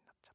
になっちゃ